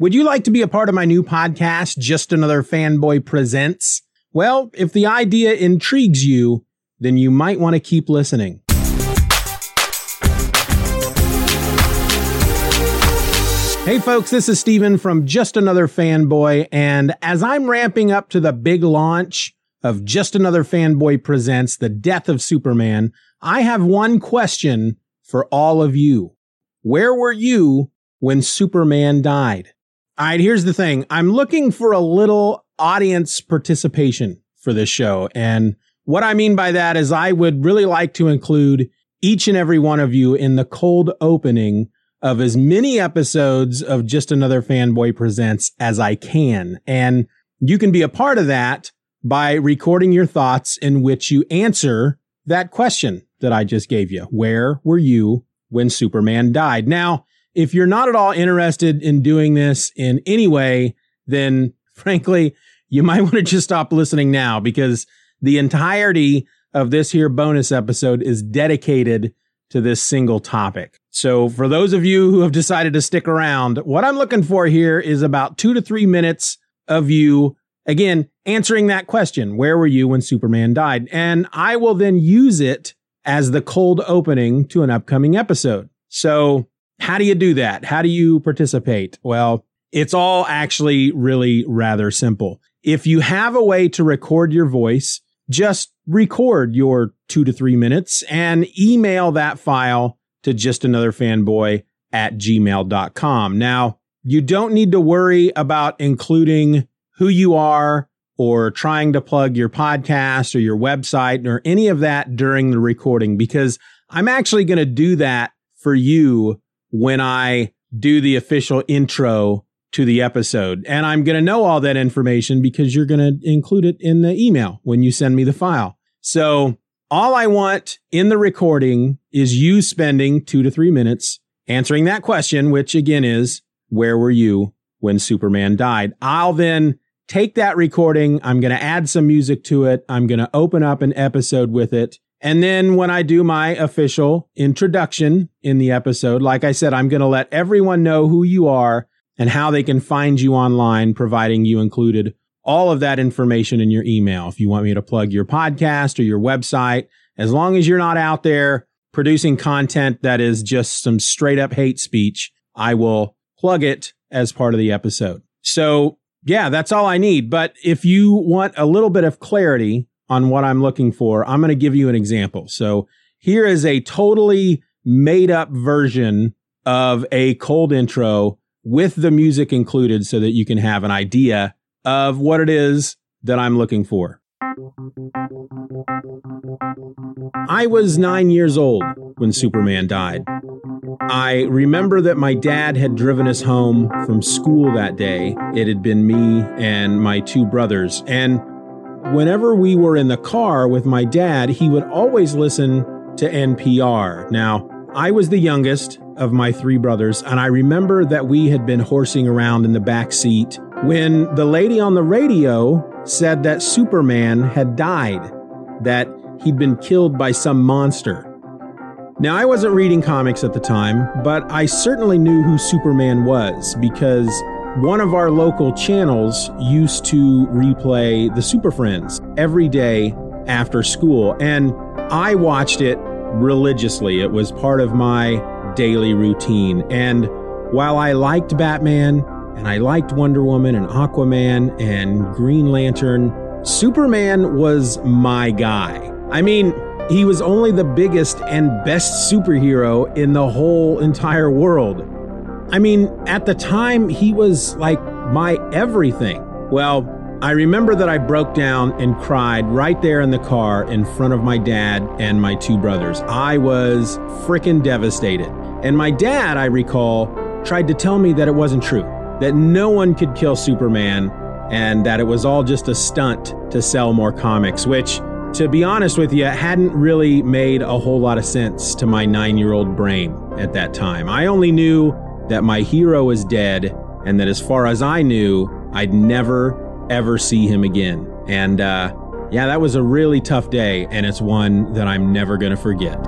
Would you like to be a part of my new podcast, Just Another Fanboy Presents? Well, if the idea intrigues you, then you might want to keep listening. Hey folks, this is Steven from Just Another Fanboy, and as I'm ramping up to the big launch of Just Another Fanboy Presents The Death of Superman, I have one question for all of you. Where were you when Superman died? All right, here's the thing. I'm looking for a little audience participation for this show. And what I mean by that is I would really like to include each and every one of you in the cold opening of as many episodes of Just Another Fanboy Presents as I can. And you can be a part of that by recording your thoughts in which you answer that question that I just gave you. Where were you when Superman died? Now, if you're not at all interested in doing this in any way, then frankly, you might want to just stop listening now because the entirety of this here bonus episode is dedicated to this single topic. So for those of you who have decided to stick around, what I'm looking for here is about two to three minutes of you again answering that question. Where were you when Superman died? And I will then use it as the cold opening to an upcoming episode. So how do you do that? How do you participate? Well, it's all actually really rather simple. If you have a way to record your voice, just record your two to three minutes and email that file to just another fanboy at gmail.com. Now, you don't need to worry about including who you are or trying to plug your podcast or your website or any of that during the recording because I'm actually going to do that for you when I do the official intro to the episode. And I'm going to know all that information because you're going to include it in the email when you send me the file. So all I want in the recording is you spending two to three minutes answering that question, which again is, where were you when Superman died? I'll then take that recording. I'm going to add some music to it. I'm going to open up an episode with it. And then when I do my official introduction in the episode, like I said, I'm going to let everyone know who you are and how they can find you online, providing you included all of that information in your email. If you want me to plug your podcast or your website, as long as you're not out there producing content that is just some straight up hate speech, I will plug it as part of the episode. So yeah, that's all I need. But if you want a little bit of clarity on what I'm looking for, I'm going to give you an example. So here is a totally made up version of a cold intro with the music included so that you can have an idea of what it is that I'm looking for. I was nine years old when Superman died. I remember that my dad had driven us home from school that day. It had been me and my two brothers. And whenever we were in the car with my dad, he would always listen to NPR. Now, I was the youngest of my three brothers, and I remember that we had been horsing around in the back seat when the lady on the radio said that Superman had died, that he'd been killed by some monster. Now, I wasn't reading comics at the time, but I certainly knew who Superman was because one of our local channels used to replay the Super Friends every day after school, and I watched it religiously. It was part of my daily routine. And while I liked Batman and I liked Wonder Woman and Aquaman and Green Lantern. Superman was my guy. I mean, he was only the biggest and best superhero in the whole entire world. I mean, at the time, he was like my everything. Well, I remember that I broke down and cried right there in the car in front of my dad and my two brothers. I was freaking devastated. And my dad, I recall, tried to tell me that it wasn't true, that no one could kill Superman, and that it was all just a stunt to sell more comics, which, to be honest with you, hadn't really made a whole lot of sense to my nine year old brain at that time. I only knew that my hero is dead, and that as far as I knew, I'd never, ever see him again. And uh, yeah, that was a really tough day, and it's one that I'm never going to forget.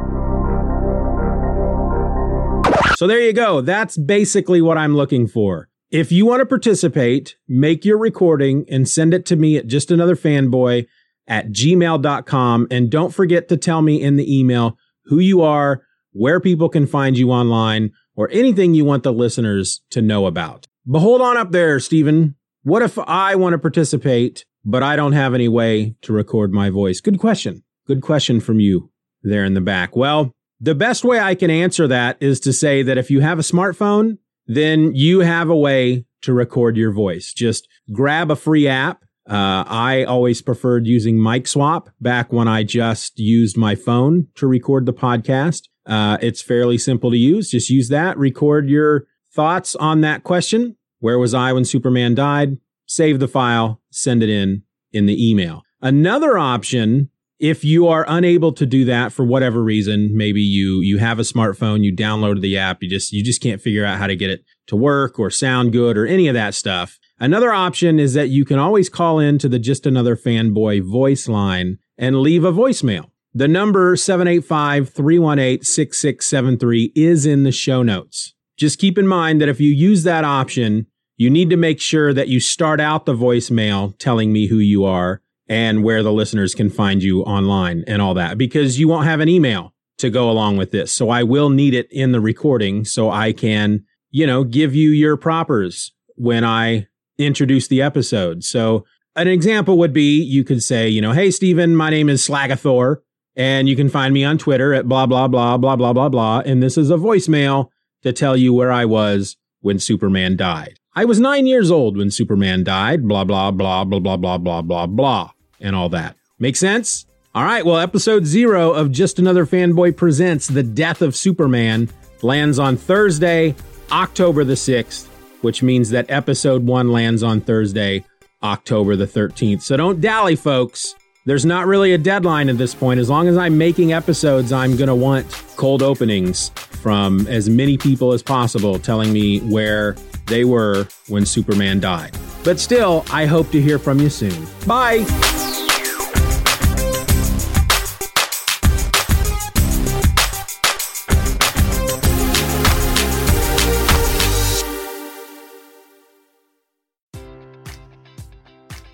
So there you go. That's basically what I'm looking for. If you want to participate, make your recording and send it to me at just another fanboy at gmail.com. And don't forget to tell me in the email who you are, where people can find you online, or anything you want the listeners to know about. But hold on up there, Stephen. What if I want to participate, but I don't have any way to record my voice? Good question. Good question from you there in the back. Well, the best way I can answer that is to say that if you have a smartphone, then you have a way to record your voice. Just grab a free app. Uh, I always preferred using MicSwap back when I just used my phone to record the podcast. Uh, it's fairly simple to use. Just use that, record your thoughts on that question. Where was I when Superman died? Save the file, send it in in the email. Another option if you are unable to do that for whatever reason, maybe you you have a smartphone, you downloaded the app, you just you just can't figure out how to get it to work or sound good or any of that stuff. Another option is that you can always call in to the Just Another Fanboy voice line and leave a voicemail. The number 785-318-6673 is in the show notes. Just keep in mind that if you use that option, you need to make sure that you start out the voicemail telling me who you are and where the listeners can find you online and all that because you won't have an email to go along with this. So I will need it in the recording so I can, you know, give you your propers when I introduce the episode. So an example would be you could say, you know, hey, Stephen, my name is Slagathor, and you can find me on Twitter at blah, blah, blah, blah, blah, blah, blah. And this is a voicemail to tell you where I was when Superman died. I was nine years old when Superman died, blah, blah, blah, blah, blah, blah, blah, blah, blah, and all that. Make sense? All right, well, episode zero of Just Another Fanboy Presents The Death of Superman lands on Thursday, October the 6th, which means that episode one lands on Thursday, October the 13th. So don't dally, folks. There's not really a deadline at this point. As long as I'm making episodes, I'm going to want cold openings from as many people as possible telling me where they were when Superman died. But still, I hope to hear from you soon. Bye.